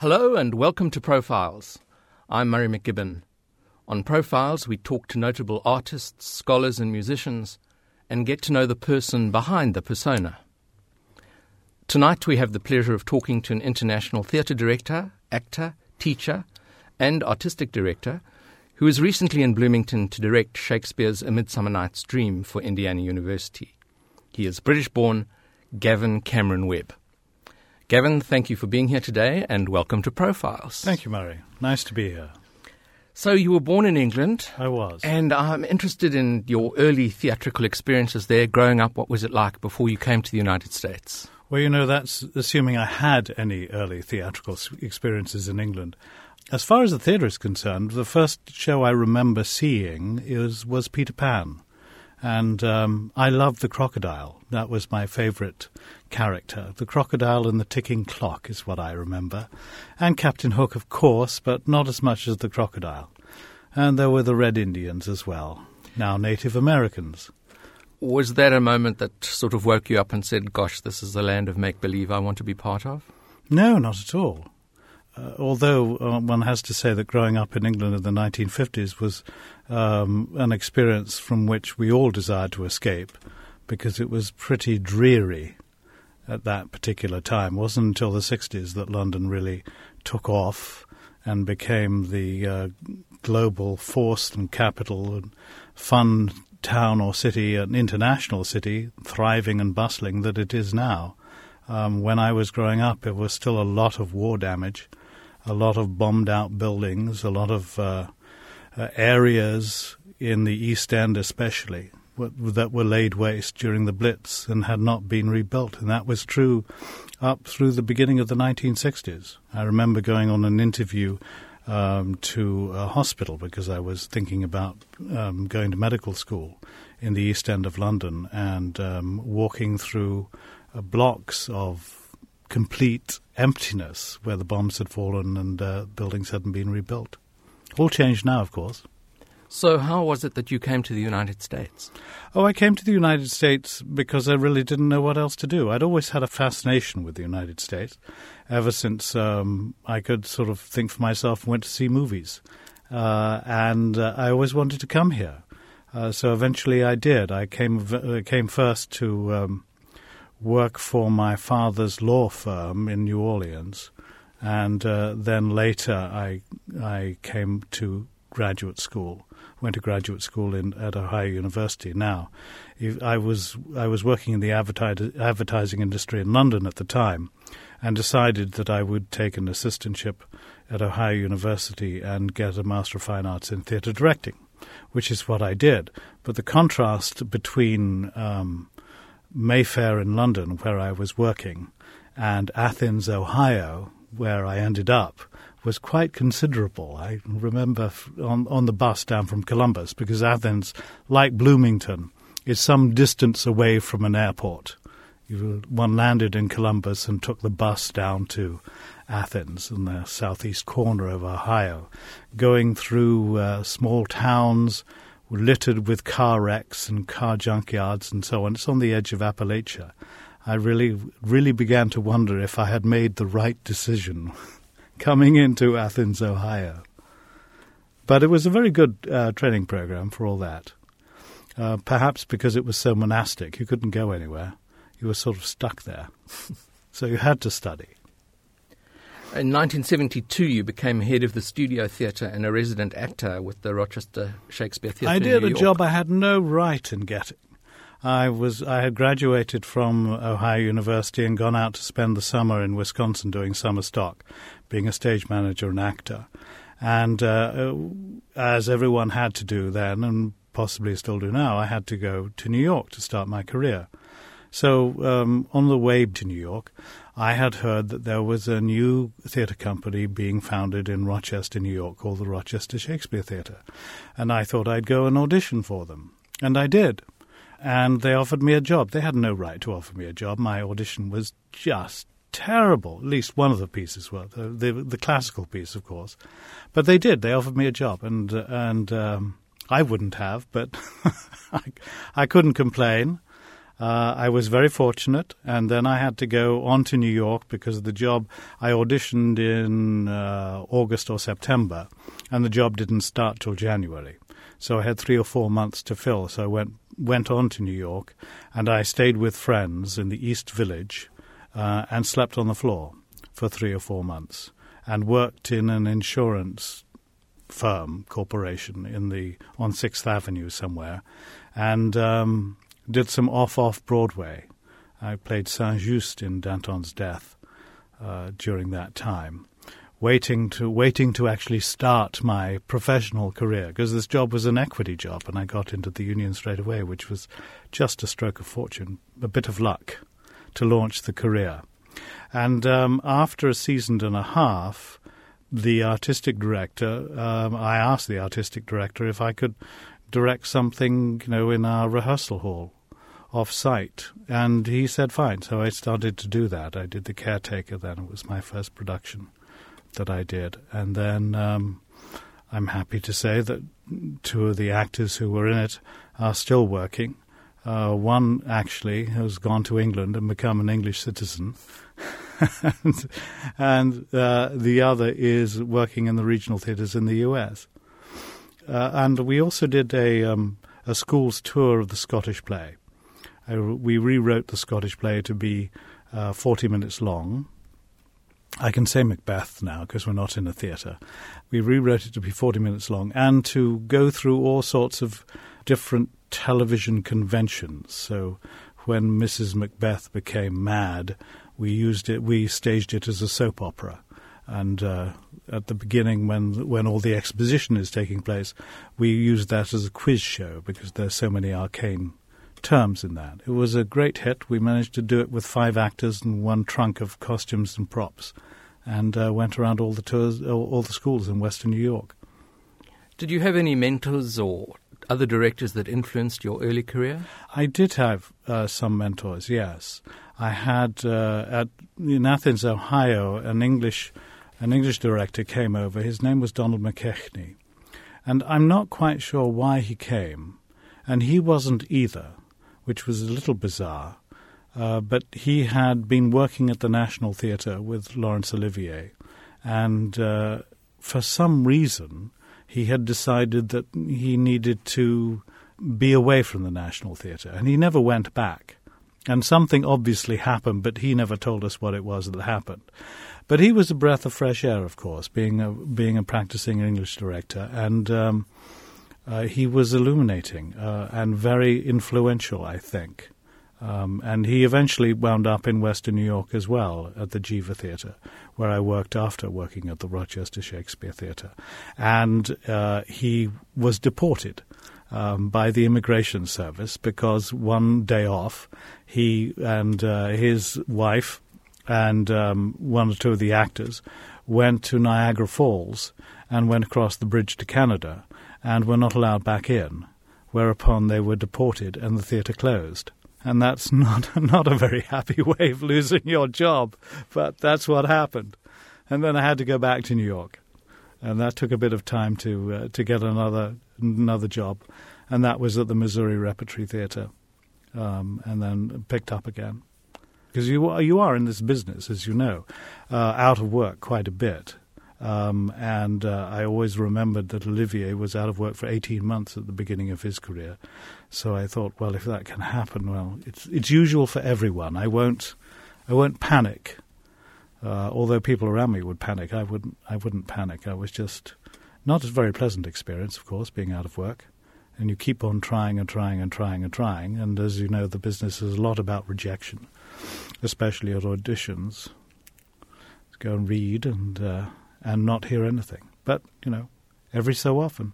Hello and welcome to Profiles. I'm Murray McGibbon. On Profiles, we talk to notable artists, scholars, and musicians and get to know the person behind the persona. Tonight, we have the pleasure of talking to an international theatre director, actor, teacher, and artistic director who was recently in Bloomington to direct Shakespeare's A Midsummer Night's Dream for Indiana University. He is British born Gavin Cameron Webb. Gavin, thank you for being here today and welcome to Profiles. Thank you, Murray. Nice to be here. So, you were born in England. I was. And I'm interested in your early theatrical experiences there. Growing up, what was it like before you came to the United States? Well, you know, that's assuming I had any early theatrical experiences in England. As far as the theatre is concerned, the first show I remember seeing is, was Peter Pan. And um, I loved the crocodile. That was my favourite character. The crocodile and the ticking clock is what I remember. And Captain Hook, of course, but not as much as the crocodile. And there were the Red Indians as well, now Native Americans. Was that a moment that sort of woke you up and said, gosh, this is the land of make believe I want to be part of? No, not at all. Uh, although uh, one has to say that growing up in England in the 1950s was um, an experience from which we all desired to escape because it was pretty dreary at that particular time. It wasn't until the 60s that London really took off and became the uh, global force and capital and fun town or city, an international city, thriving and bustling that it is now. Um, when I was growing up, it was still a lot of war damage, a lot of bombed out buildings, a lot of uh, uh, areas in the East End, especially, that were laid waste during the Blitz and had not been rebuilt. And that was true up through the beginning of the 1960s. I remember going on an interview um, to a hospital because I was thinking about um, going to medical school in the East End of London and um, walking through uh, blocks of complete emptiness where the bombs had fallen and uh, buildings hadn't been rebuilt. All changed now, of course. So, how was it that you came to the United States? Oh, I came to the United States because I really didn't know what else to do. I'd always had a fascination with the United States ever since um, I could sort of think for myself and went to see movies. Uh, and uh, I always wanted to come here. Uh, so eventually I did. I came, uh, came first to um, work for my father's law firm in New Orleans. And uh, then later I, I came to graduate school went to graduate school in at Ohio University. Now, I was I was working in the advertising industry in London at the time, and decided that I would take an assistantship at Ohio University and get a Master of Fine Arts in Theatre Directing, which is what I did. But the contrast between um, Mayfair in London, where I was working, and Athens, Ohio, where I ended up, was quite considerable. I remember on, on the bus down from Columbus, because Athens, like Bloomington, is some distance away from an airport. You, one landed in Columbus and took the bus down to Athens in the southeast corner of Ohio, going through uh, small towns littered with car wrecks and car junkyards and so on. It's on the edge of Appalachia. I really, really began to wonder if I had made the right decision coming into Athens, Ohio. But it was a very good uh, training program for all that. Uh, perhaps because it was so monastic, you couldn't go anywhere. You were sort of stuck there. so you had to study. In 1972, you became head of the studio theatre and a resident actor with the Rochester Shakespeare Theatre. I did a job I had no right in getting. I was I had graduated from Ohio University and gone out to spend the summer in Wisconsin doing summer stock, being a stage manager and actor. And uh, as everyone had to do then, and possibly still do now, I had to go to New York to start my career. So um, on the way to New York, I had heard that there was a new theatre company being founded in Rochester, New York, called the Rochester Shakespeare Theatre. And I thought I'd go and audition for them. And I did and they offered me a job. They had no right to offer me a job. My audition was just terrible. At least one of the pieces were the the, the classical piece, of course. But they did. They offered me a job, and uh, and um, I wouldn't have, but I, I couldn't complain. Uh, I was very fortunate, and then I had to go on to New York because of the job. I auditioned in uh, August or September, and the job didn't start till January. So I had three or four months to fill. So I went went on to New York, and I stayed with friends in the East Village, uh, and slept on the floor for three or four months, and worked in an insurance firm corporation in the on Sixth Avenue somewhere, and um, did some off off Broadway. I played Saint Just in Danton's death uh, during that time, waiting to waiting to actually start my professional career because this job was an equity job, and I got into the union straight away, which was just a stroke of fortune, a bit of luck to launch the career. And um, after a season and a half, the artistic director, um, I asked the artistic director if I could direct something, you know, in our rehearsal hall off site. And he said, fine. So I started to do that. I did The Caretaker then. It was my first production that I did. And then um, I'm happy to say that two of the actors who were in it are still working. Uh, one actually has gone to England and become an English citizen. and, and uh, the other is working in the regional theatres in the US. Uh, and we also did a, um, a school's tour of the Scottish play. Uh, we rewrote the Scottish play to be uh, 40 minutes long. I can say Macbeth now because we're not in a theatre. We rewrote it to be 40 minutes long and to go through all sorts of different television conventions. So when Mrs. Macbeth became mad, we used it. We staged it as a soap opera, and uh, at the beginning, when when all the exposition is taking place, we used that as a quiz show because there's so many arcane terms in that. It was a great hit. We managed to do it with five actors and one trunk of costumes and props, and uh, went around all the tours, all, all the schools in Western New York. Did you have any mentors or other directors that influenced your early career? I did have uh, some mentors, yes. I had uh, at in Athens, Ohio, an English an English director came over. His name was Donald McKechnie, and I'm not quite sure why he came, and he wasn't either, which was a little bizarre. Uh, but he had been working at the National Theatre with Laurence Olivier, and uh, for some reason he had decided that he needed to be away from the National Theatre, and he never went back. And something obviously happened, but he never told us what it was that happened. But he was a breath of fresh air, of course, being a being a practicing English director, and um, uh, he was illuminating uh, and very influential, I think. Um, and he eventually wound up in Western New York as well at the Jiva Theatre, where I worked after working at the Rochester Shakespeare Theatre. And uh, he was deported um, by the Immigration Service because one day off, he and uh, his wife and um, one or two of the actors went to Niagara Falls and went across the bridge to Canada and were not allowed back in, whereupon they were deported and the theatre closed and that's not not a very happy way of losing your job, but that's what happened. And then I had to go back to New York, and that took a bit of time to uh, to get another another job, and that was at the Missouri Repertory Theater, um, and then picked up again. Because you you are in this business, as you know, uh, out of work quite a bit, um, and uh, I always remembered that Olivier was out of work for 18 months at the beginning of his career. So I thought, well, if that can happen, well, it's it's usual for everyone. I won't I won't panic. Uh, although people around me would panic, I wouldn't. I wouldn't panic. I was just not a very pleasant experience, of course, being out of work. And you keep on trying and trying and trying and trying. And as you know, the business is a lot about rejection, especially at auditions. Go and read and uh, and not hear anything. But, you know, every so often.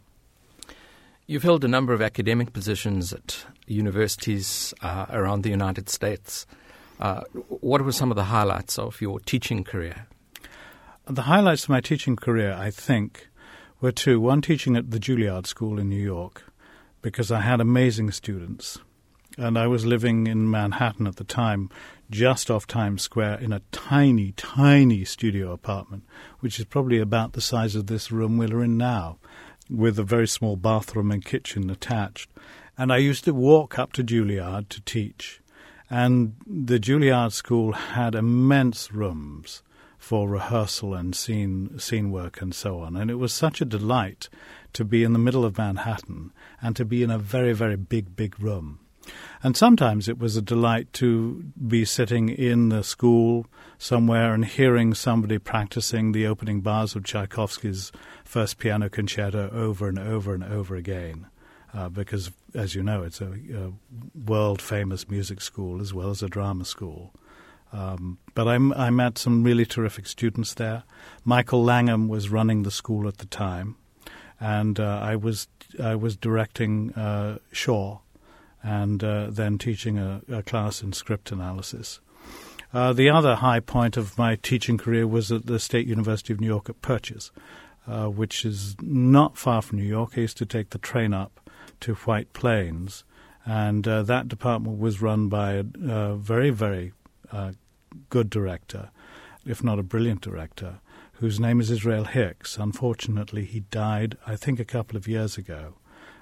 You've held a number of academic positions at universities uh, around the United States. Uh, what were some of the highlights of your teaching career? The highlights of my teaching career, I think, were two. One, teaching at the Juilliard School in New York, because I had amazing students. And I was living in Manhattan at the time, just off Times Square in a tiny, tiny studio apartment, which is probably about the size of this room we're in now, with a very small bathroom and kitchen attached. And I used to walk up to Juilliard to teach. And the Juilliard School had immense rooms for rehearsal and scene scene work and so on. And it was such a delight to be in the middle of Manhattan and to be in a very, very big, big room. And sometimes it was a delight to be sitting in the school somewhere and hearing somebody practicing the opening bars of Tchaikovsky's first piano concerto over and over and over again. Uh, because, as you know, it's a, a world famous music school as well as a drama school. Um, but I'm, I met some really terrific students there. Michael Langham was running the school at the time, and uh, I was I was directing uh, Shaw, and uh, then teaching a, a, class in script analysis. Uh, the other high point of my teaching career was at the State University of New York at Purchase, uh, which is not far from New York. I used to take the train up to White Plains, and uh, that department was run by a, a very, very uh, good director, if not a brilliant director, whose name is Israel Hicks. Unfortunately, he died, I think, a couple of years ago.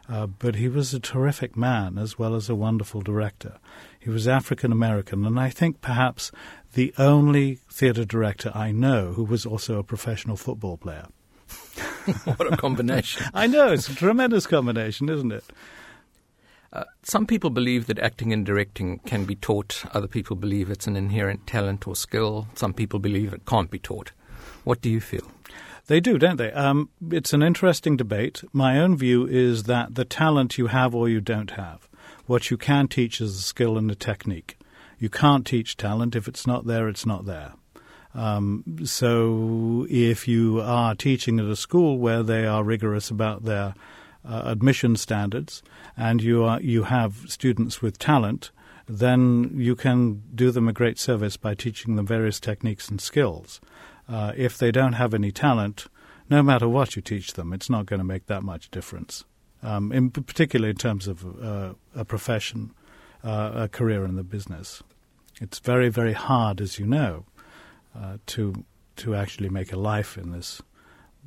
Uh, but he was a terrific man as well as a wonderful director. He was African American, and I think perhaps the only theatre director I know who was also a professional football player. what a combination. I know, it's a tremendous combination, isn't it? Uh, some people believe that acting and directing can be taught. Other people believe it's an inherent talent or skill. Some people believe it can't be taught. What do you feel? They do, don't they? Um, it's an interesting debate. My own view is that the talent you have or you don't have. What you can teach is a skill and a technique. You can't teach talent. If it's not there, it's not there. Um, so if you are teaching at a school where they are rigorous about their uh, admission standards, and you are you have students with talent, then you can do them a great service by teaching them various techniques and skills. Uh, if they don't have any talent, no matter what you teach them, it's not going to make that much difference. Um, in particular, in terms of uh, a profession, uh, a career in the business, it's very, very hard, as you know, uh, to to actually make a life in this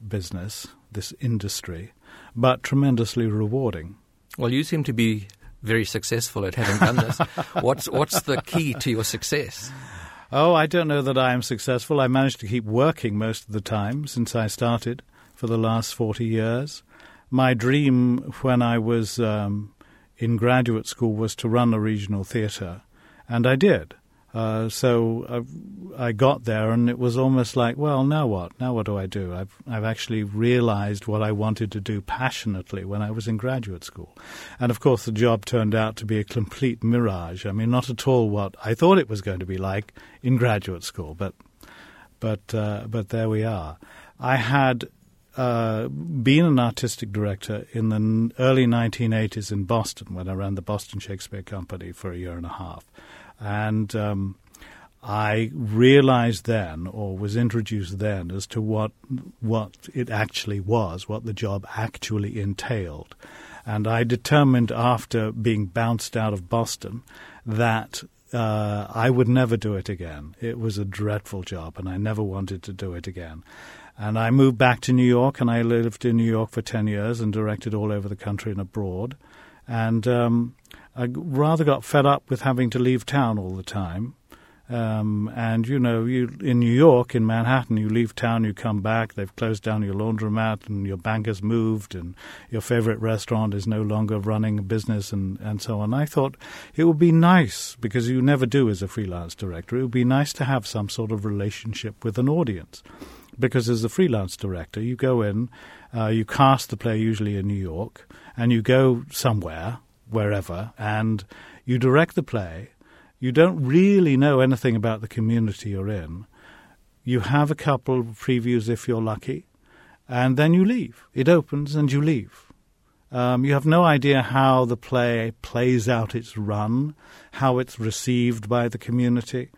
business, this industry but tremendously rewarding. Well, you seem to be very successful at having done this. what's what's the key to your success? Oh, I don't know that I am successful. I managed to keep working most of the time since I started for the last 40 years. My dream when I was um, in graduate school was to run a regional theatre, and I did. Uh, so I, I, got there, and it was almost like, well, now what? Now what do I do? I've I've actually realized what I wanted to do passionately when I was in graduate school, and of course the job turned out to be a complete mirage. I mean, not at all what I thought it was going to be like in graduate school, but but uh, but there we are. I had uh, been an artistic director in the early 1980s in Boston when I ran the Boston Shakespeare Company for a year and a half. And um, I realized then, or was introduced then, as to what what it actually was, what the job actually entailed. And I determined after being bounced out of Boston that uh, I would never do it again. It was a dreadful job, and I never wanted to do it again. And I moved back to New York, and I lived in New York for 10 years and directed all over the country and abroad. And um, I rather got fed up with having to leave town all the time. Um, and you know, you in New York, in Manhattan, you leave town, you come back. They've closed down your laundromat, and your bank has moved, and your favorite restaurant is no longer running business, and and so on. I thought it would be nice because you never do as a freelance director. It would be nice to have some sort of relationship with an audience, because as a freelance director, you go in, uh, you cast the play usually in New York, and you go somewhere wherever, and you direct the play. You don't really know anything about the community you're in. You have a couple of previews if you're lucky, and then you leave. It opens and you leave. Um, you have no idea how the play plays out its run, how it's received by the community,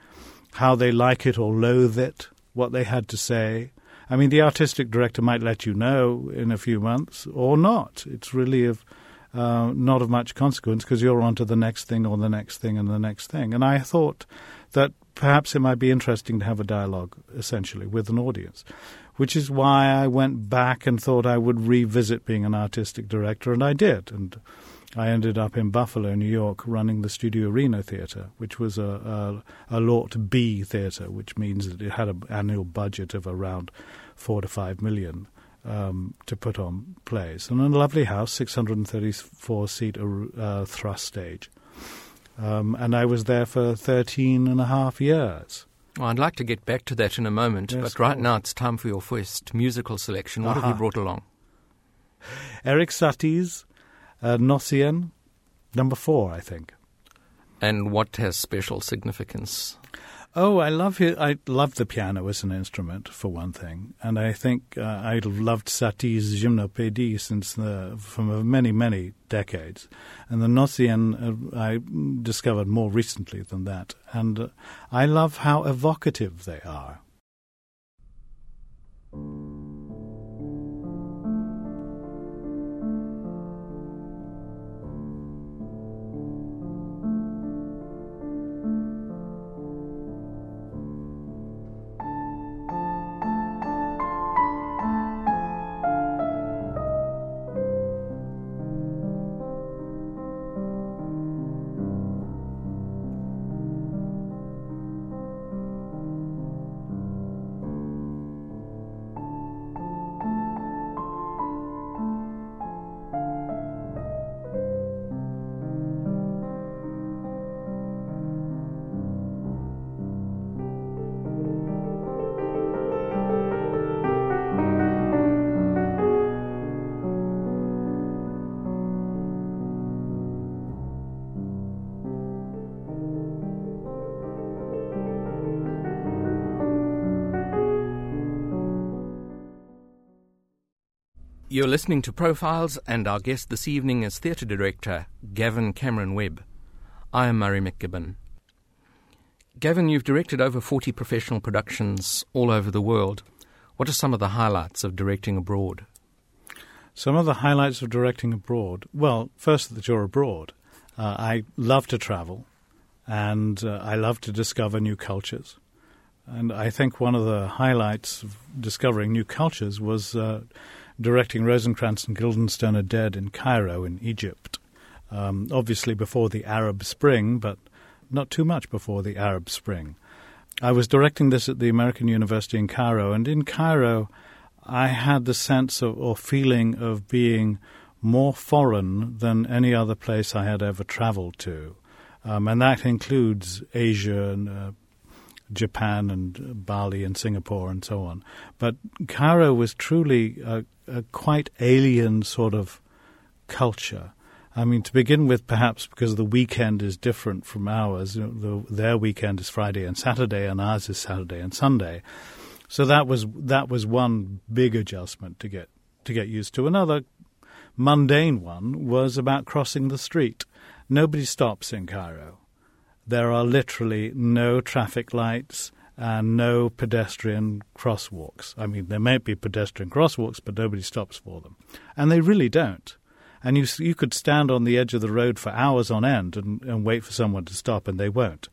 how they like it or loathe it, what they had to say. I mean, the artistic director might let you know in a few months or not. It's really of uh, not of much consequence because you're on to the next thing or the next thing and the next thing. And I thought that perhaps it might be interesting to have a dialogue essentially with an audience, which is why I went back and thought I would revisit being an artistic director, and I did. And I ended up in Buffalo, New York, running the Studio Arena Theatre, which was a, a, a LORT B theatre, which means that it had an annual budget of around four to five million um, to put on plays. And a lovely house, 634 seat uh, thrust stage. Um, and I was there for 13 and a half years. Well, I'd like to get back to that in a moment, Yes, but right cool. now it's time for your first musical selection. What have you brought along? Eric Satie's uh, Gnossienne, number four, I think. And what has special significance? Oh, I love. I love the piano as an instrument, for one thing, and I think uh, I loved Satie's Gymnopédie since the from many many decades, and the Gnossienne uh, I discovered more recently than that, and uh, I love how evocative they are. Listening to Profiles, and our guest this evening is theatre director Gavin Cameron Webb. I am Murray McGibbon. Gavin, you've directed over 40 professional productions all over the world. What are some of the highlights of directing abroad? Some of the highlights of directing abroad. Well, first that you're abroad. Uh, I love to travel, and uh, I love to discover new cultures. And I think one of the highlights of discovering new cultures was uh, directing Rosencrantz and Guildenstern are Dead in Cairo, in Egypt. Um, obviously before the Arab Spring, but not too much before the Arab Spring. I was directing this at the American University in Cairo, and in Cairo, I had the sense of, or feeling of being more foreign than any other place I had ever traveled to. Um, and that includes Asia and uh, Japan and Bali and Singapore and so on. But Cairo was truly a, a quite alien sort of culture. I mean, to begin with, perhaps because the weekend is different from ours. The, their weekend is Friday and Saturday, and ours is Saturday and Sunday. So that was that was one big adjustment to get to get used to. Another mundane one was about crossing the street. Nobody stops in Cairo. There are literally no traffic lights and no pedestrian crosswalks. I mean, there may be pedestrian crosswalks, but nobody stops for them, and they really don't. And you you could stand on the edge of the road for hours on end and, and wait for someone to stop, and they won't.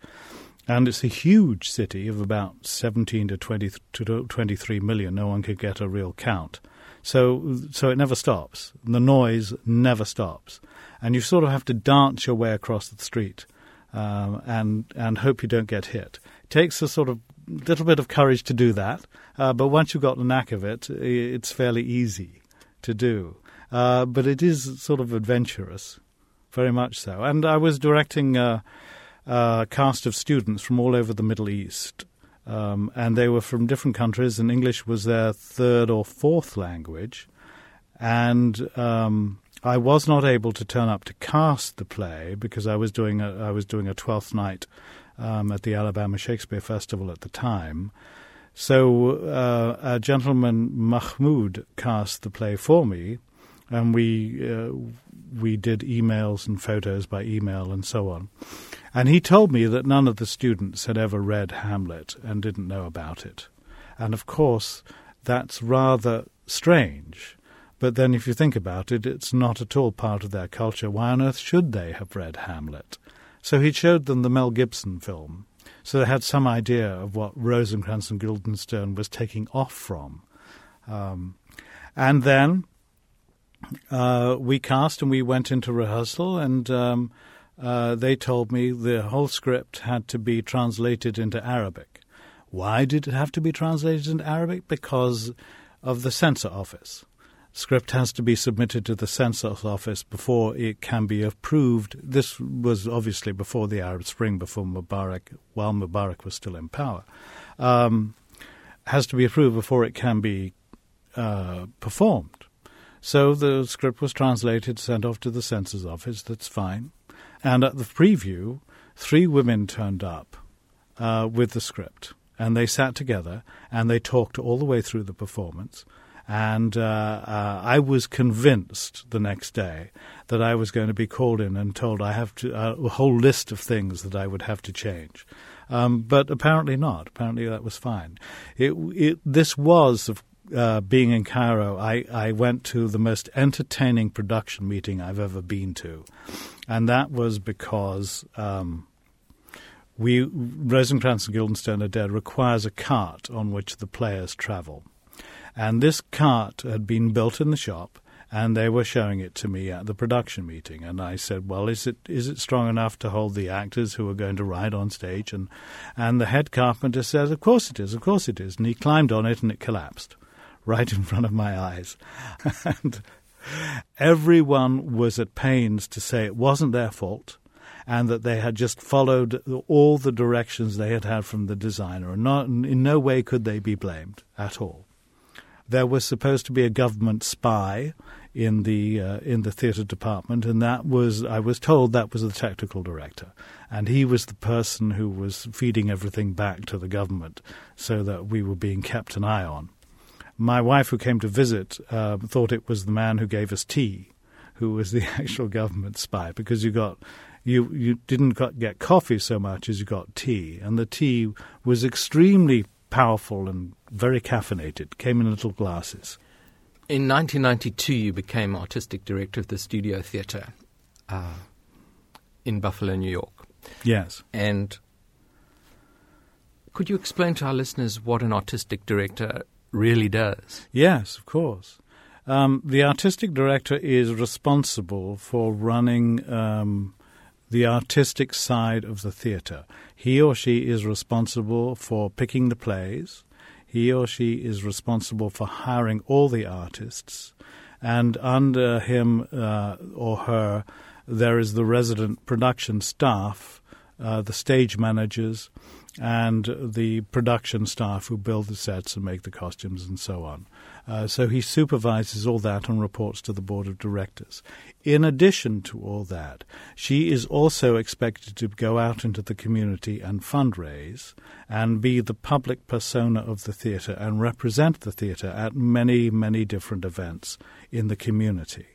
And it's a huge city of about 17 to 20 to 23 million. No one could get a real count. So, so it never stops. The noise never stops. And you sort of have to dance your way across the street um, and, and hope you don't get hit. It takes a sort of little bit of courage to do that. Uh, but once you've got the knack of it, it's fairly easy to do. Uh, but it is sort of adventurous, very much so. And I was directing uh, a cast of students from all over the Middle East. Um, and they were from different countries, and English was their third or fourth language. And um, I was not able to turn up to cast the play because I was doing a, I was doing a twelfth night um, at the Alabama Shakespeare Festival at the time. So uh, a gentleman, Mahmoud, cast the play for me, and we uh, we did emails and photos by email and so on. And he told me that none of the students had ever read Hamlet and didn't know about it. And of course, that's rather strange. But then, if you think about it, it's not at all part of their culture. Why on earth should they have read Hamlet? So he showed them the Mel Gibson film. So they had some idea of what Rosencrantz and Guildenstern was taking off from. Um, and then uh, we cast and we went into rehearsal, and um, uh, they told me the whole script had to be translated into Arabic. Why did it have to be translated into Arabic? Because of the censor office. Script has to be submitted to the census office before it can be approved. This was obviously before the Arab Spring, before Mubarak, while Mubarak was still in power. Um, has to be approved before it can be uh, performed. So the script was translated, sent off to the census office. That's fine. And at the preview, three women turned up uh, with the script, and they sat together and they talked all the way through the performance. And uh, uh, I was convinced the next day that I was going to be called in and told I have to uh, a whole list of things that I would have to change. Um, but apparently not. Apparently that was fine. It, it, this was, uh, being in Cairo, I, I went to the most entertaining production meeting I've ever been to. And that was because um, we Rosencrantz and Guildenstern are Dead requires a cart on which the players travel. And this cart had been built in the shop, and they were showing it to me at the production meeting. And I said, "Well, is it is it strong enough to hold the actors who are going to ride on stage?" And and the head carpenter says, "Of course it is, of course it is." And he climbed on it, and it collapsed right in front of my eyes. and everyone was at pains to say it wasn't their fault and that they had just followed all the directions they had had from the designer, and not, in no way could they be blamed at all. There was supposed to be a government spy in the uh, in the theatre department, and that was I was told that was the technical director, and he was the person who was feeding everything back to the government, so that we were being kept an eye on. My wife, who came to visit, uh, thought it was the man who gave us tea, who was the actual government spy, because you got you you didn't get coffee so much as you got tea, and the tea was extremely powerful and very caffeinated. Came in little glasses. In 1992, you became artistic director of the Studio Theatre uh, in Buffalo, New York. Yes, and could you explain to our listeners what an artistic director really does. Yes, of course. Um, the artistic director is responsible for running um, the artistic side of the theatre. He or she is responsible for picking the plays. He or she is responsible for hiring all the artists. And under him uh, or her, there is the resident production staff, uh, the stage managers, and the production staff who build the sets and make the costumes and so on. Uh, so he supervises all that and reports to the board of directors. In addition to all that, she is also expected to go out into the community and fundraise and be the public persona of the theatre and represent the theatre at many, many different events in the community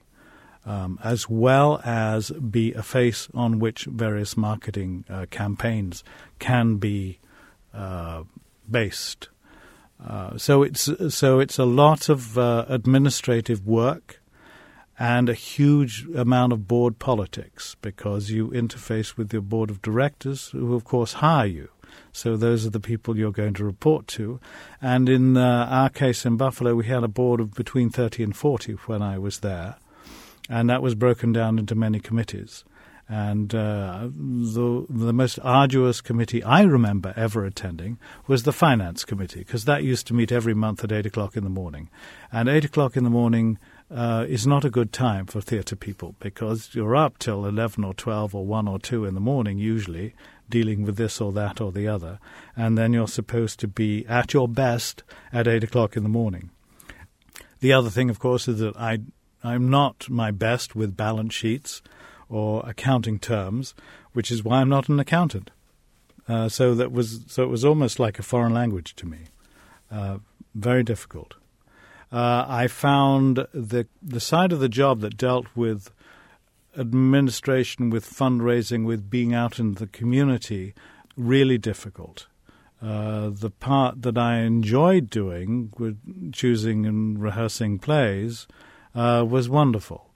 um, as well as be a face on which various marketing uh, campaigns can be uh, based. Uh, so it's so it's a lot of uh, administrative work and a huge amount of board politics because you interface with your board of directors, who of course hire you. So those are the people you're going to report to. And in uh, our case in Buffalo, we had a board of between 30 and 40 when I was there and that was broken down into many committees. And uh, the the most arduous committee I remember ever attending was the finance committee because that used to meet every month at eight o'clock in the morning, and eight o'clock in the morning uh, is not a good time for theatre people because you're up till eleven or twelve or one or two in the morning usually dealing with this or that or the other, and then you're supposed to be at your best at eight o'clock in the morning. The other thing, of course, is that I I'm not my best with balance sheets or accounting terms, which is why I'm not an accountant. Uh, so that was so it was almost like a foreign language to me. Uh, very difficult. Uh, I found the the side of the job that dealt with administration, with fundraising, with being out in the community, really difficult. Uh, the part that I enjoyed doing, with choosing and rehearsing plays, uh, was wonderful.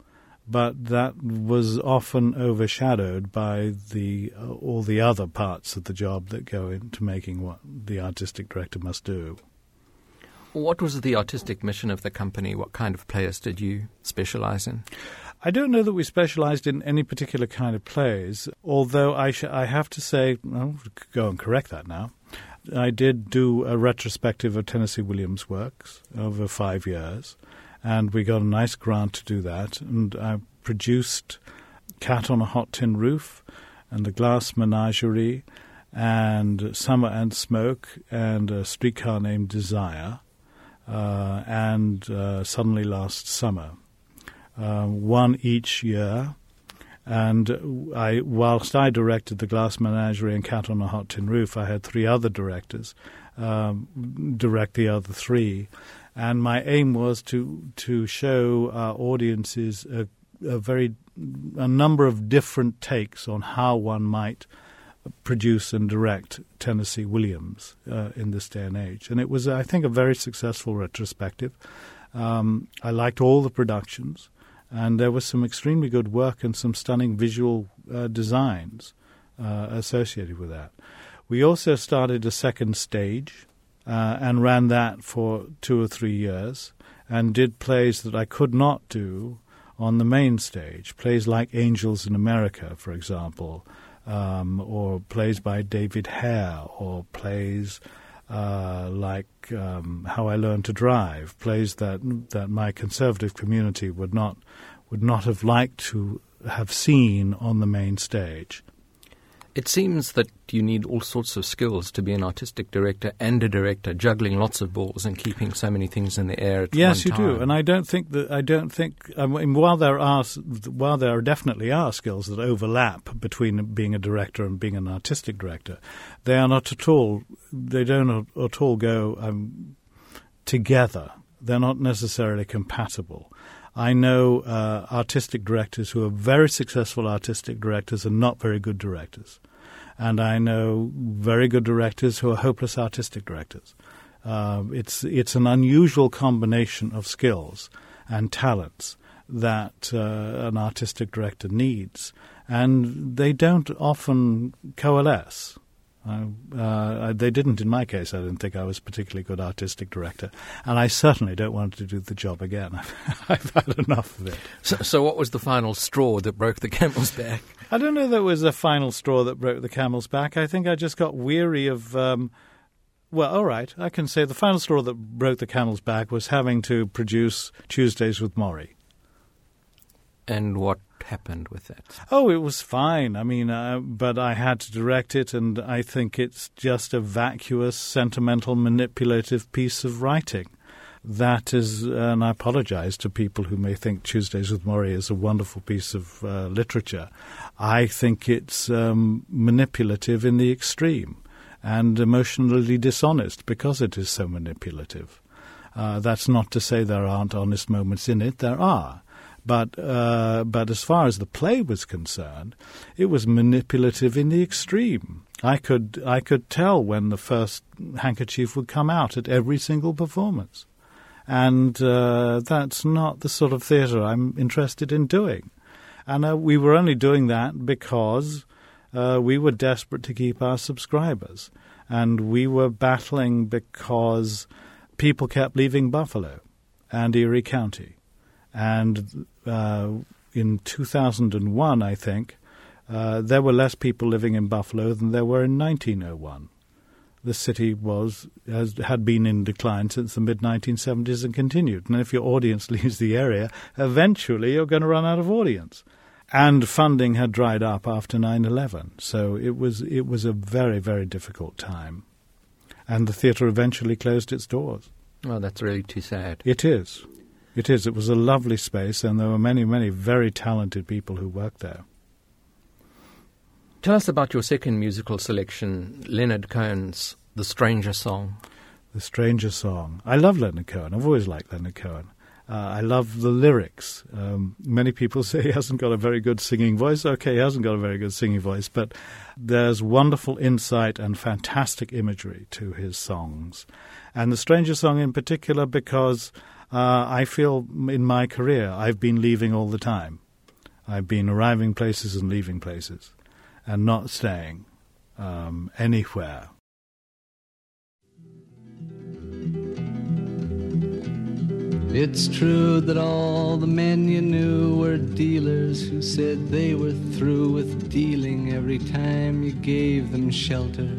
But that was often overshadowed by the uh, all the other parts of the job that go into making what the artistic director must do. What was the artistic mission of the company? What kind of players did you specialize in? I don't know that we specialized in any particular kind of plays, although I, sh- I have to say, I'll go and correct that now. I did do a retrospective of Tennessee Williams' works over five years, and we got a nice grant to do that. And I produced Cat on a Hot Tin Roof and The Glass Menagerie and Summer and Smoke and a streetcar named Desire uh, and uh, Suddenly Last Summer. Uh, one each year. And I, whilst I directed The Glass Menagerie and Cat on a Hot Tin Roof, I had three other directors um, direct the other three. And my aim was to to show our audiences a, a very a number of different takes on how one might produce and direct Tennessee Williams uh, in this day and age. And it was, I think, a very successful retrospective. Um, I liked all the productions, and there was some extremely good work and some stunning visual uh, designs uh, associated with that. We also started a second stage uh, and ran that for two or three years and did plays that I could not do on the main stage. Plays like Angels in America, for example, um, or plays by David Hare, or plays uh, like um, How I Learned to Drive, plays that that my conservative community would not would not have liked to have seen on the main stage. It seems that you need all sorts of skills to be an artistic director and a director, juggling lots of balls and keeping so many things in the air at yes, one you time. do, and I don't think that I don't think. I mean, while there are while there definitely are skills that overlap between being a director and being an artistic director, they are not at all. They don't at all go um, together. They're not necessarily compatible. I know uh, artistic directors who are very successful artistic directors and not very good directors. And I know very good directors who are hopeless artistic directors. Uh, it's, it's an unusual combination of skills and talents that uh, an artistic director needs. And they don't often coalesce. Uh, uh, they didn't in my case. I didn't think I was a particularly good artistic director, and I certainly don't want to do the job again. I've had enough of it. So, so, what was the final straw that broke the camel's back? I don't know. That was a final straw that broke the camel's back. I think I just got weary of. Um, well, all right, I can say the final straw that broke the camel's back was having to produce Tuesdays with Morrie. And what happened with that? Oh, it was fine. I mean, uh, but I had to direct it, and I think it's just a vacuous, sentimental, manipulative piece of writing. That is, and I apologize to people who may think Tuesdays with Morrie is a wonderful piece of uh, literature. I think it's um, manipulative in the extreme and emotionally dishonest because it is so manipulative. Uh, that's not to say there aren't honest moments in it. There are. But uh, but as far as the play was concerned, it was manipulative in the extreme. I could I could tell when the first handkerchief would come out at every single performance, and uh, that's not the sort of theatre I'm interested in doing. And uh, we were only doing that because uh, we were desperate to keep our subscribers, and we were battling because people kept leaving Buffalo and Erie County and uh, in 2001, I think, uh, there were less people living in Buffalo than there were in 1901. The city was has, had been in decline since the mid 1970s and continued. And if your audience leaves the area, eventually you're going to run out of audience. And funding had dried up after 9/11, so it was it was a very very difficult time. And the theatre eventually closed its doors. Well, that's really too sad. It is. It is. It was a lovely space, and there were many, many very talented people who worked there. Tell us about your second musical selection, Leonard Cohen's The Stranger Song. The Stranger Song. I love Leonard Cohen. I've always liked Leonard Cohen. Uh, I love the lyrics. Um, many people say he hasn't got a very good singing voice. Okay, he hasn't got a very good singing voice, but there's wonderful insight and fantastic imagery to his songs. And the Stranger Song in particular because uh, I feel in my career I've been leaving all the time. I've been arriving places and leaving places and not staying um, anywhere. It's true that all the men you knew were dealers who said they were through with dealing every time you gave them shelter.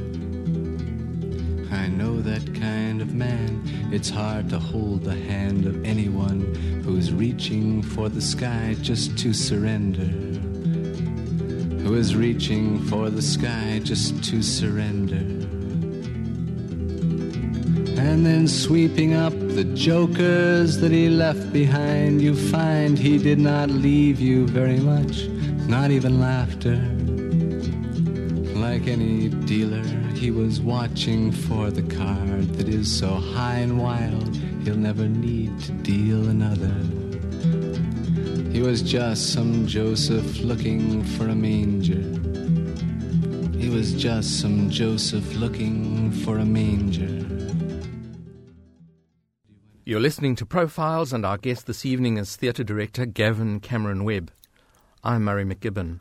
I know that kind of man. It's hard to hold the hand of anyone who's reaching for the sky just to surrender. Who is reaching for the sky just to surrender and then sweeping up the jokers that he left behind, you find he did not leave you very much, not even laughter. Like any dealer, he was watching for the card that is so high and wild, he'll never need to deal another. He was just some Joseph looking for a manger. He was just some Joseph looking for a manger. You're listening to Profiles, and our guest this evening is theatre director Gavin Cameron Webb. I'm Murray McGibbon.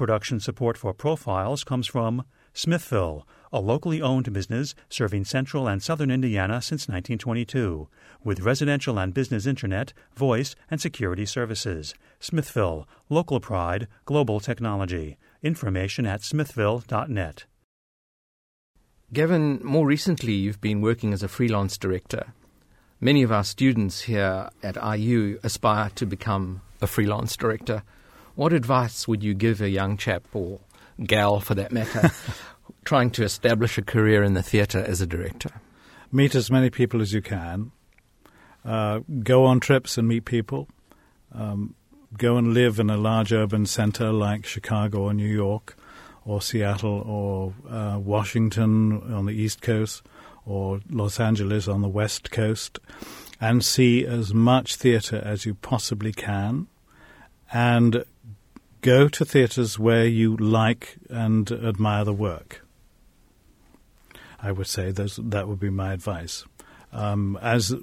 Production support for Profiles comes from Smithville, a locally owned business serving central and southern Indiana since 1922, with residential and business internet, voice, and security services. Smithville, local pride, global technology. Information at smithville.net. Gavin, more recently you've been working as a freelance director. Many of our students here at IU aspire to become a freelance director. What advice would you give a young chap, or gal for that matter, trying to establish a career in the theatre as a director? Meet as many people as you can. Uh, go on trips and meet people. Um, go and live in a large urban center like Chicago or New York or Seattle or uh, Washington on the East Coast or Los Angeles on the West Coast and see as much theatre as you possibly can and go to theatres where you like and admire the work. I would say that would be my advice. Um, as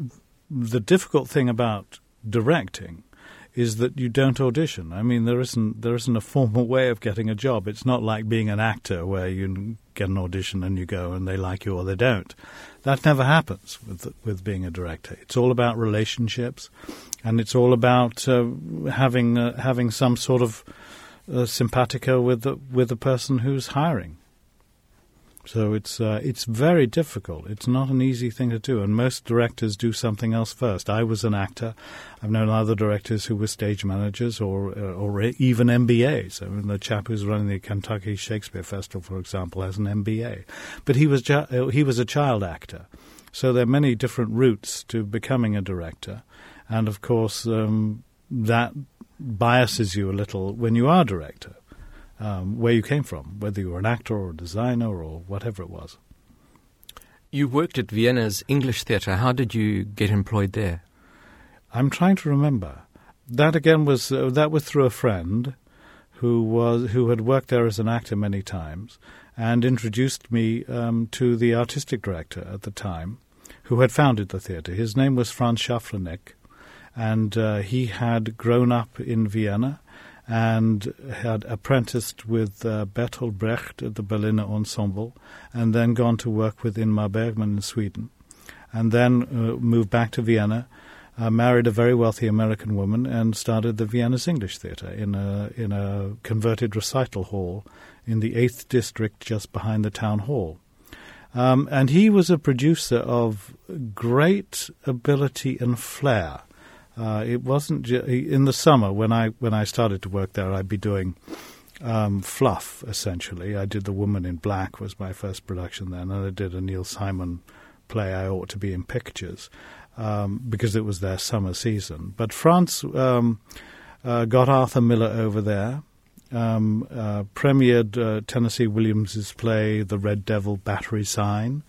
the difficult thing about directing is that you don't audition. I mean, there isn't there isn't a formal way of getting a job. It's not like being an actor where you get an audition and you go and they like you or they don't. That never happens with with being a director. It's all about relationships, and it's all about uh, having uh, having some sort of uh, simpatico with the with the person who's hiring. So it's uh, it's very difficult. It's not an easy thing to do, and most directors do something else first. I was an actor. I've known other directors who were stage managers or uh, or even MBAs. I mean, the chap who's running the Kentucky Shakespeare Festival, for example, has an MBA, but he was ju- uh, he was a child actor. So there are many different routes to becoming a director, and of course um, that biases you a little when you are director um, where you came from, whether you were an actor or a designer or whatever it was. You worked at Vienna's English Theatre. How did you get employed there? I'm trying to remember. That again was uh, that was through a friend who was who had worked there as an actor many times and introduced me um, to the artistic director at the time, who had founded the theatre. His name was Franz Schafranek, and uh, he had grown up in Vienna and had apprenticed with uh, Bertolt Brecht at the Berliner Ensemble, and then gone to work with Ingmar Bergman in Sweden, and then uh, moved back to Vienna, uh, married a very wealthy American woman, and started the Vienna's English Theatre in a in a converted recital hall in the Eighth District, just behind the town hall. Um, and he was a producer of great ability and flair. Uh, it wasn't in the summer when I when I started to work there. I'd be doing um, fluff essentially. I did The Woman in Black was my first production then, and I did a Neil Simon play. I ought to be in pictures um, because it was their summer season. But Franz um, uh, got Arthur Miller over there. Um, uh, premiered uh, Tennessee Williams's play The Red Devil Battery Sign.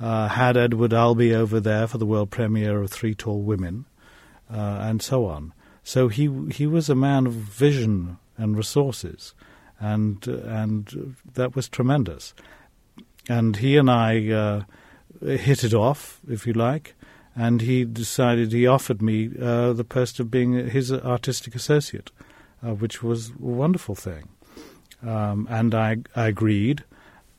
Uh, had Edward Albee over there for the world premiere of Three Tall Women and so on. So he he was a man of vision and resources, and uh, and that was tremendous. And he and I uh, hit it off, if you like. And he decided he offered me uh, the post of being his artistic associate, uh, which was a wonderful thing. Um, and I I agreed,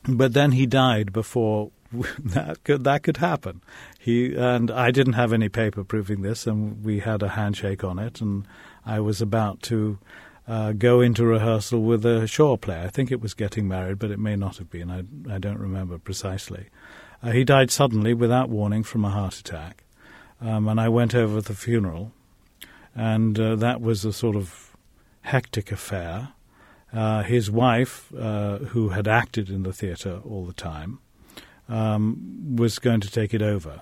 but then he died before that could that could happen. He and I didn't have any paper proving this, and we had a handshake on it, and I was about to uh, go into rehearsal with a Shaw play. I think it was Getting Married, but it may not have been. I, I don't remember precisely. Uh, he died suddenly, without warning, from a heart attack, um, and I went over the funeral, and uh, that was a sort of hectic affair. Uh, his wife, uh, who had acted in the theatre all the time, um, was going to take it over.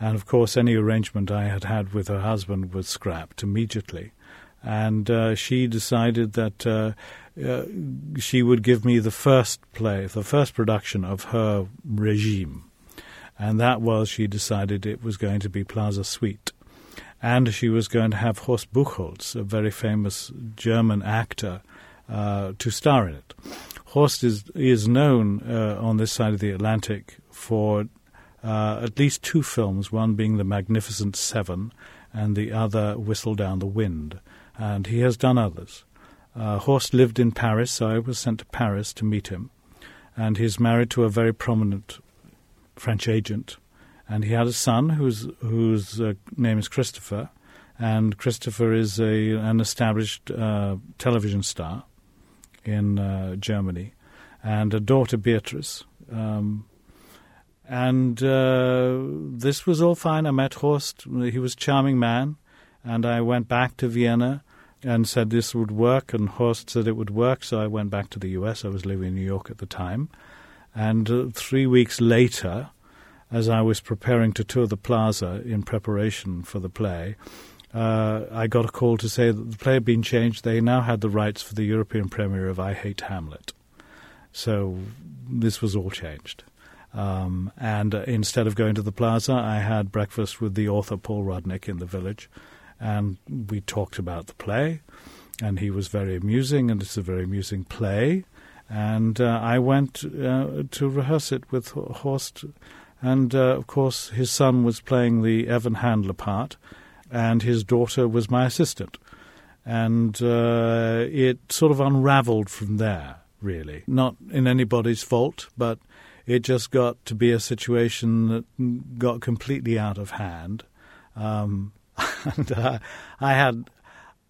And of course, any arrangement I had had with her husband was scrapped immediately. And uh, she decided that uh, uh, she would give me the first play, the first production of her regime. And that was, she decided it was going to be Plaza Suite. And she was going to have Horst Buchholz, a very famous German actor, uh, to star in it. Horst is is known uh, on this side of the Atlantic for uh, at least two films, one being The Magnificent Seven and the other Whistle Down the Wind. And he has done others. Uh, Horst lived in Paris, so I was sent to Paris to meet him. And he's married to a very prominent French agent. And he had a son whose, whose uh, name is Christopher. And Christopher is a, an established uh, television star in uh, Germany. And a daughter, Beatrice. Um, and uh, this was all fine. I met Horst. He was a charming man. And I went back to Vienna and said this would work. And Horst said it would work. So I went back to the US. I was living in New York at the time. And uh, three weeks later, as I was preparing to tour the plaza in preparation for the play, uh, I got a call to say that the play had been changed. They now had the rights for the European premiere of I Hate Hamlet. So this was all changed. Um, and instead of going to the plaza, I had breakfast with the author Paul Rudnick in the village, and we talked about the play. And he was very amusing, and it's a very amusing play. And uh, I went uh, to rehearse it with Horst, and uh, of course his son was playing the Evan Handler part, and his daughter was my assistant. And uh, it sort of unraveled from there, really. Not in anybody's fault, but it just got to be a situation that got completely out of hand. Um, and uh, I had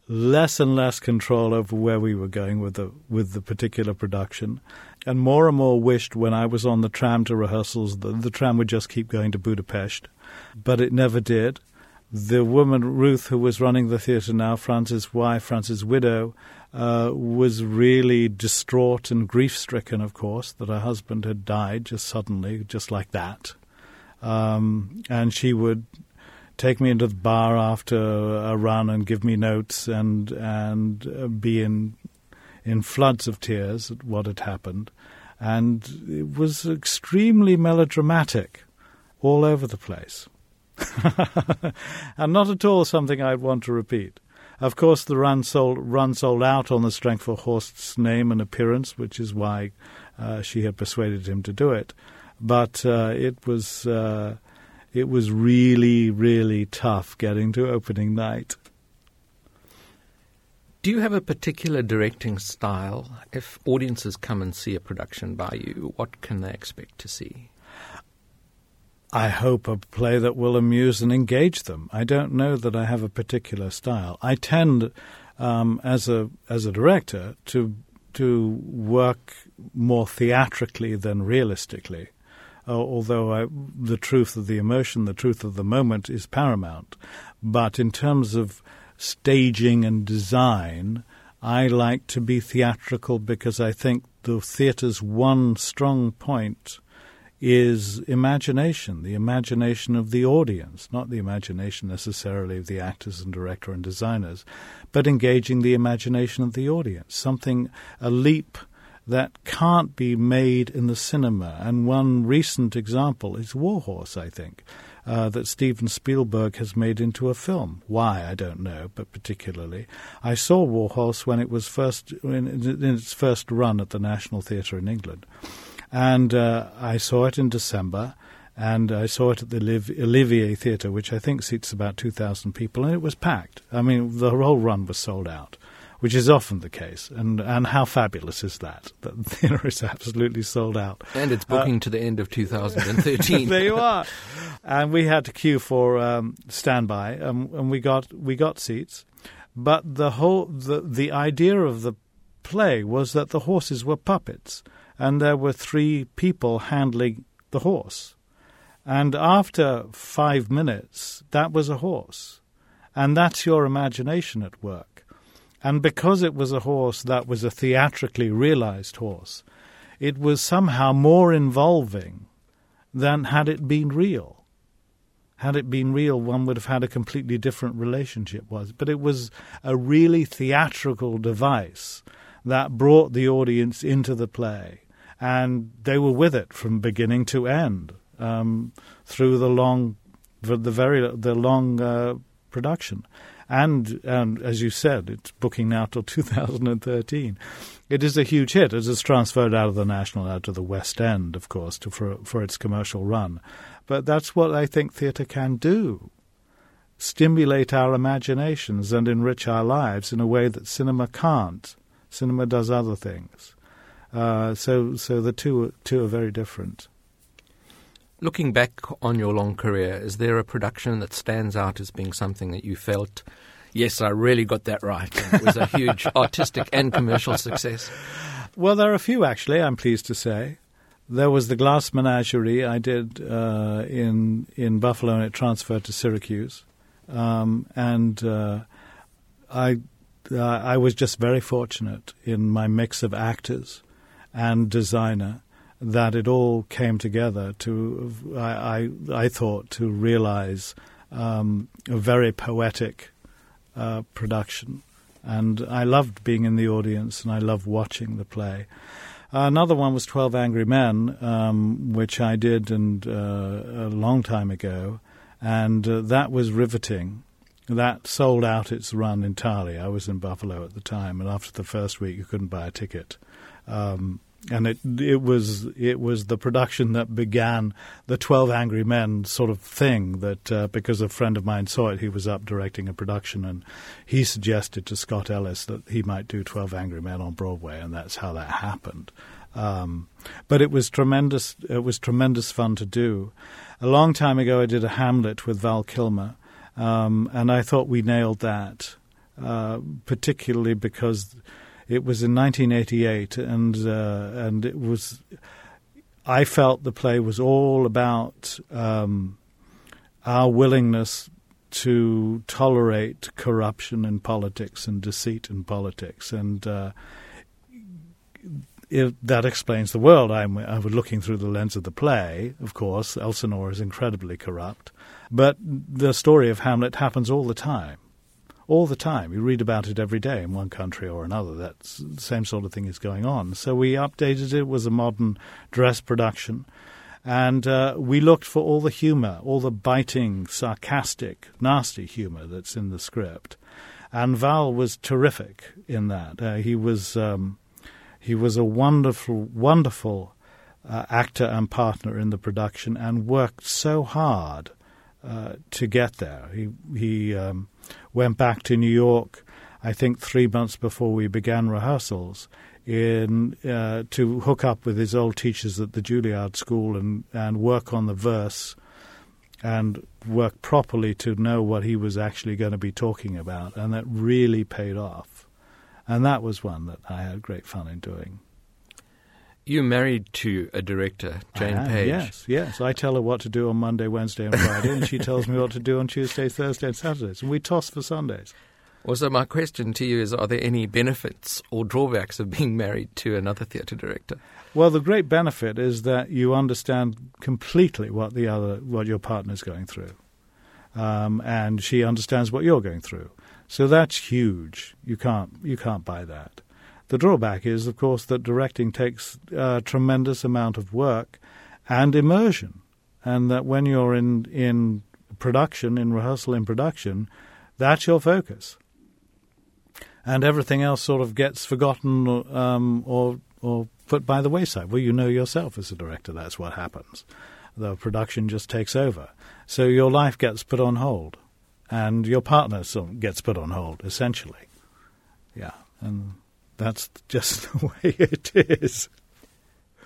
less and less control over where we were going with the with the particular production, and more and more wished when I was on the tram to rehearsals that the tram would just keep going to Budapest, but it never did. The woman Ruth, who was running the theatre now, Franz's wife, Franz's widow, uh, was really distraught and grief stricken, of course, that her husband had died just suddenly, just like that. Um, and she would take me into the bar after a run and give me notes and and uh, be in in floods of tears at what had happened, and it was extremely melodramatic, all over the place, and not at all something I'd want to repeat. Of course, the run sold run sold out on the strength of Horst's name and appearance, which is why uh, she had persuaded him to do it. But uh, it was uh, it was really really tough getting to opening night. Do you have a particular directing style? If audiences come and see a production by you, what can they expect to see? I hope a play that will amuse and engage them. I don't know that I have a particular style. I tend, um, as a as a director, to to work more theatrically than realistically. Uh, although I, the truth of the emotion, the truth of the moment is paramount. But in terms of staging and design, I like to be theatrical because I think the theatre's one strong point is imagination, the imagination of the audience, not the imagination necessarily of the actors and director and designers, but engaging the imagination of the audience, something, a leap that can't be made in the cinema. And one recent example is Warhorse, I think. Uh, that Steven Spielberg has made into a film. Why I don't know, but particularly I saw Warhorse when it was first in, in its first run at the National Theatre in England, and uh, I saw it in December, and I saw it at the Olivier Theatre, which I think seats about 2,000 people, and it was packed. I mean, the whole run was sold out, which is often the case. And, and how fabulous is that? That the theatre is absolutely sold out. And it's booking uh, to the end of 2013. there you are. And we had to queue for um, standby, um, and we got we got seats. But the whole the the idea of the play was that the horses were puppets, and there were three people handling the horse. And after five minutes, that was a horse. And that's your imagination at work. And because it was a horse that was a theatrically realized horse, it was somehow more involving than had it been real. Had it been real, one would have had a completely different relationship was. But it was a really theatrical device that brought the audience into the play, and they were with it from beginning to end um, through the long, the very the long uh, production and and as you said, it's booking now till 2013. It is a huge hit. It is transferred out of the National out to the West End, of course, to, for for its commercial run. But that's what I think theatre can do: stimulate our imaginations and enrich our lives in a way that cinema can't. Cinema does other things. Uh, so so the two two are very different. Looking back on your long career, is there a production that stands out as being something that you felt, yes, I really got that right? it was a huge artistic and commercial success. Well, there are a few actually. I'm pleased to say. There was the Glass Menagerie I did uh, in in Buffalo, and it transferred to Syracuse, um, and uh, I uh, I was just very fortunate in my mix of actors and designer that it all came together to, I, I, I thought, to realize um, a very poetic uh, production. And I loved being in the audience and I loved watching the play. another one was 12 Angry Men, um, which I did and, uh, a long time ago, and uh, that was riveting. That sold out its run entirely. I was in Buffalo at the time, and after the first week, you couldn't buy a ticket. Um, and it it was it was the production that began the Twelve Angry Men sort of thing. That uh, because a friend of mine saw it, he was up directing a production, and he suggested to Scott Ellis that he might do Twelve Angry Men on Broadway, and that's how that happened. Um, but it was tremendous. It was tremendous fun to do. A long time ago, I did a Hamlet with Val Kilmer, um, and I thought we nailed that, uh, particularly because it was in 1988, and uh, and it was. I felt the play was all about um, our willingness to tolerate corruption in politics and deceit in politics, and uh, it, that explains the world. I'm, I was looking through the lens of the play, of course. Elsinore is incredibly corrupt, but the story of Hamlet happens all the time all the time. You read about it every day in one country or another. That same sort of thing is going on. So we updated it. it was a modern dress production. And uh, we looked for all the humor, all the biting, sarcastic, nasty humor that's in the script. And Val was terrific in that. Uh, he was um, he was a wonderful, wonderful uh, actor and partner in the production, and worked so hard uh, to get there. He he um, went back to New York, I think three months before we began rehearsals, in uh, to hook up with his old teachers at the Juilliard School and, and work on the verse and work properly to know what he was actually going to be talking about. And that really paid off. And that was one that I had great fun in doing. You're married to a director, Jane Page. Yes, yes. I tell her what to do on Monday, Wednesday, and Friday, and she tells me what to do on Tuesday, Thursday, and Saturdays. And we toss for Sundays. Also, my question to you is Are there any benefits or drawbacks of being married to another theatre director? Well, the great benefit is that you understand completely what the other, what your partner's going through. Um, and she understands what you're going through. So that's huge. You can't, you can't buy that. The drawback is, of course, that directing takes a tremendous amount of work and immersion, and that when you're in in production, in rehearsal, in production, that's your focus, and everything else sort of gets forgotten um, or or put by the wayside. Well, you know yourself as a director, that's what happens. The production just takes over, so your life gets put on hold, and your partner gets put on hold, essentially. Yeah And that's just the way it is.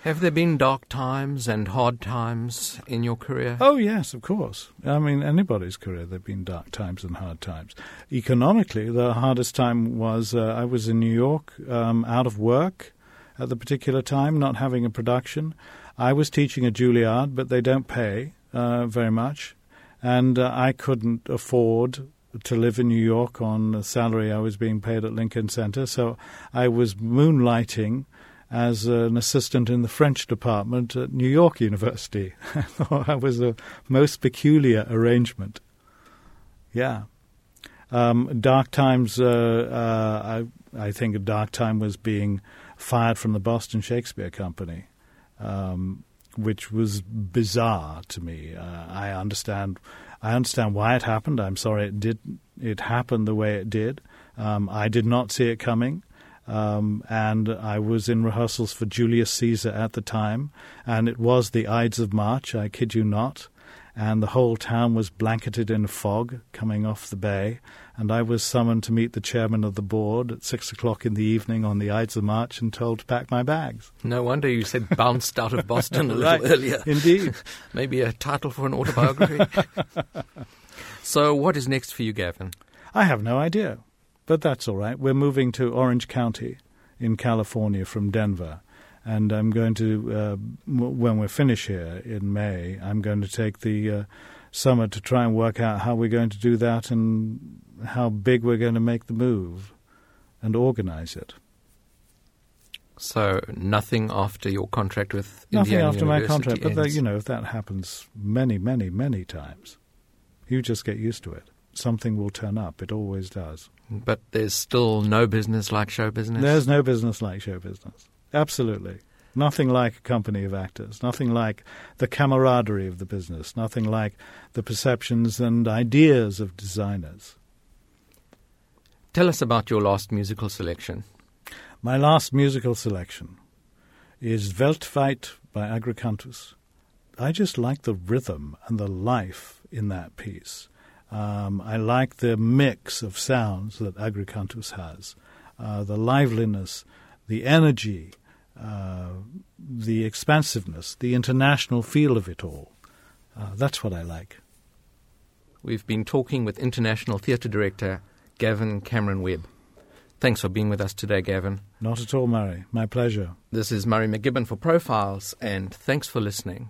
Have there been dark times and hard times in your career? Oh, yes, of course. I mean, anybody's career, there have been dark times and hard times. Economically, the hardest time was uh, I was in New York, um, out of work at the particular time, not having a production. I was teaching at Juilliard, but they don't pay uh, very much. And uh, I couldn't afford to live in New York on the salary I was being paid at Lincoln Center. So I was moonlighting as an assistant in the French department at New York University. I thought that was a most peculiar arrangement. Yeah. Um, dark times, uh, uh, I, I, think dark time was being fired from the Boston Shakespeare Company, um, which was bizarre to me. Uh, I understand, I understand why it happened. I'm sorry it did. It happened the way it did. Um, I did not see it coming. Um, and I was in rehearsals for Julius Caesar at the time, and it was the Ides of March, I kid you not, and the whole town was blanketed in fog coming off the bay, and I was summoned to meet the chairman of the board at six o'clock in the evening on the Ides of March and told to pack my bags. No wonder you said bounced out of Boston a little right, earlier. Indeed. Maybe a title for an autobiography. so, what is next for you, Gavin? I have no idea. But that's all right. We're moving to Orange County in California from Denver. And I'm going to, uh, when we're finished here in May, I'm going to take the uh, summer to try and work out how we're going to do that and how big we're going to make the move and organize it. So nothing after your contract with nothing Indiana after University my contract, but that, you know if that happens many, many, many times, you just get used to it. Something will turn up. It always does. But there's still no business like show business. There's no business like show business. Absolutely. Nothing like a company of actors. Nothing like the camaraderie of the business. Nothing like the perceptions and ideas of designers. Tell us about your last musical selection. My last musical selection is Weltweit by Agricantus. I just like the rhythm and the life in that piece. Um, I like the mix of sounds that Agricantus has, uh, the liveliness, the energy, uh, the expansiveness, the international feel of it all. Uh, that's what I like. We've been talking with International Theatre Director Gavin Cameron Webb. Thanks for being with us today, Gavin. Not at all, Murray. My pleasure. This is Murray McGibbon for Profiles, and thanks for listening.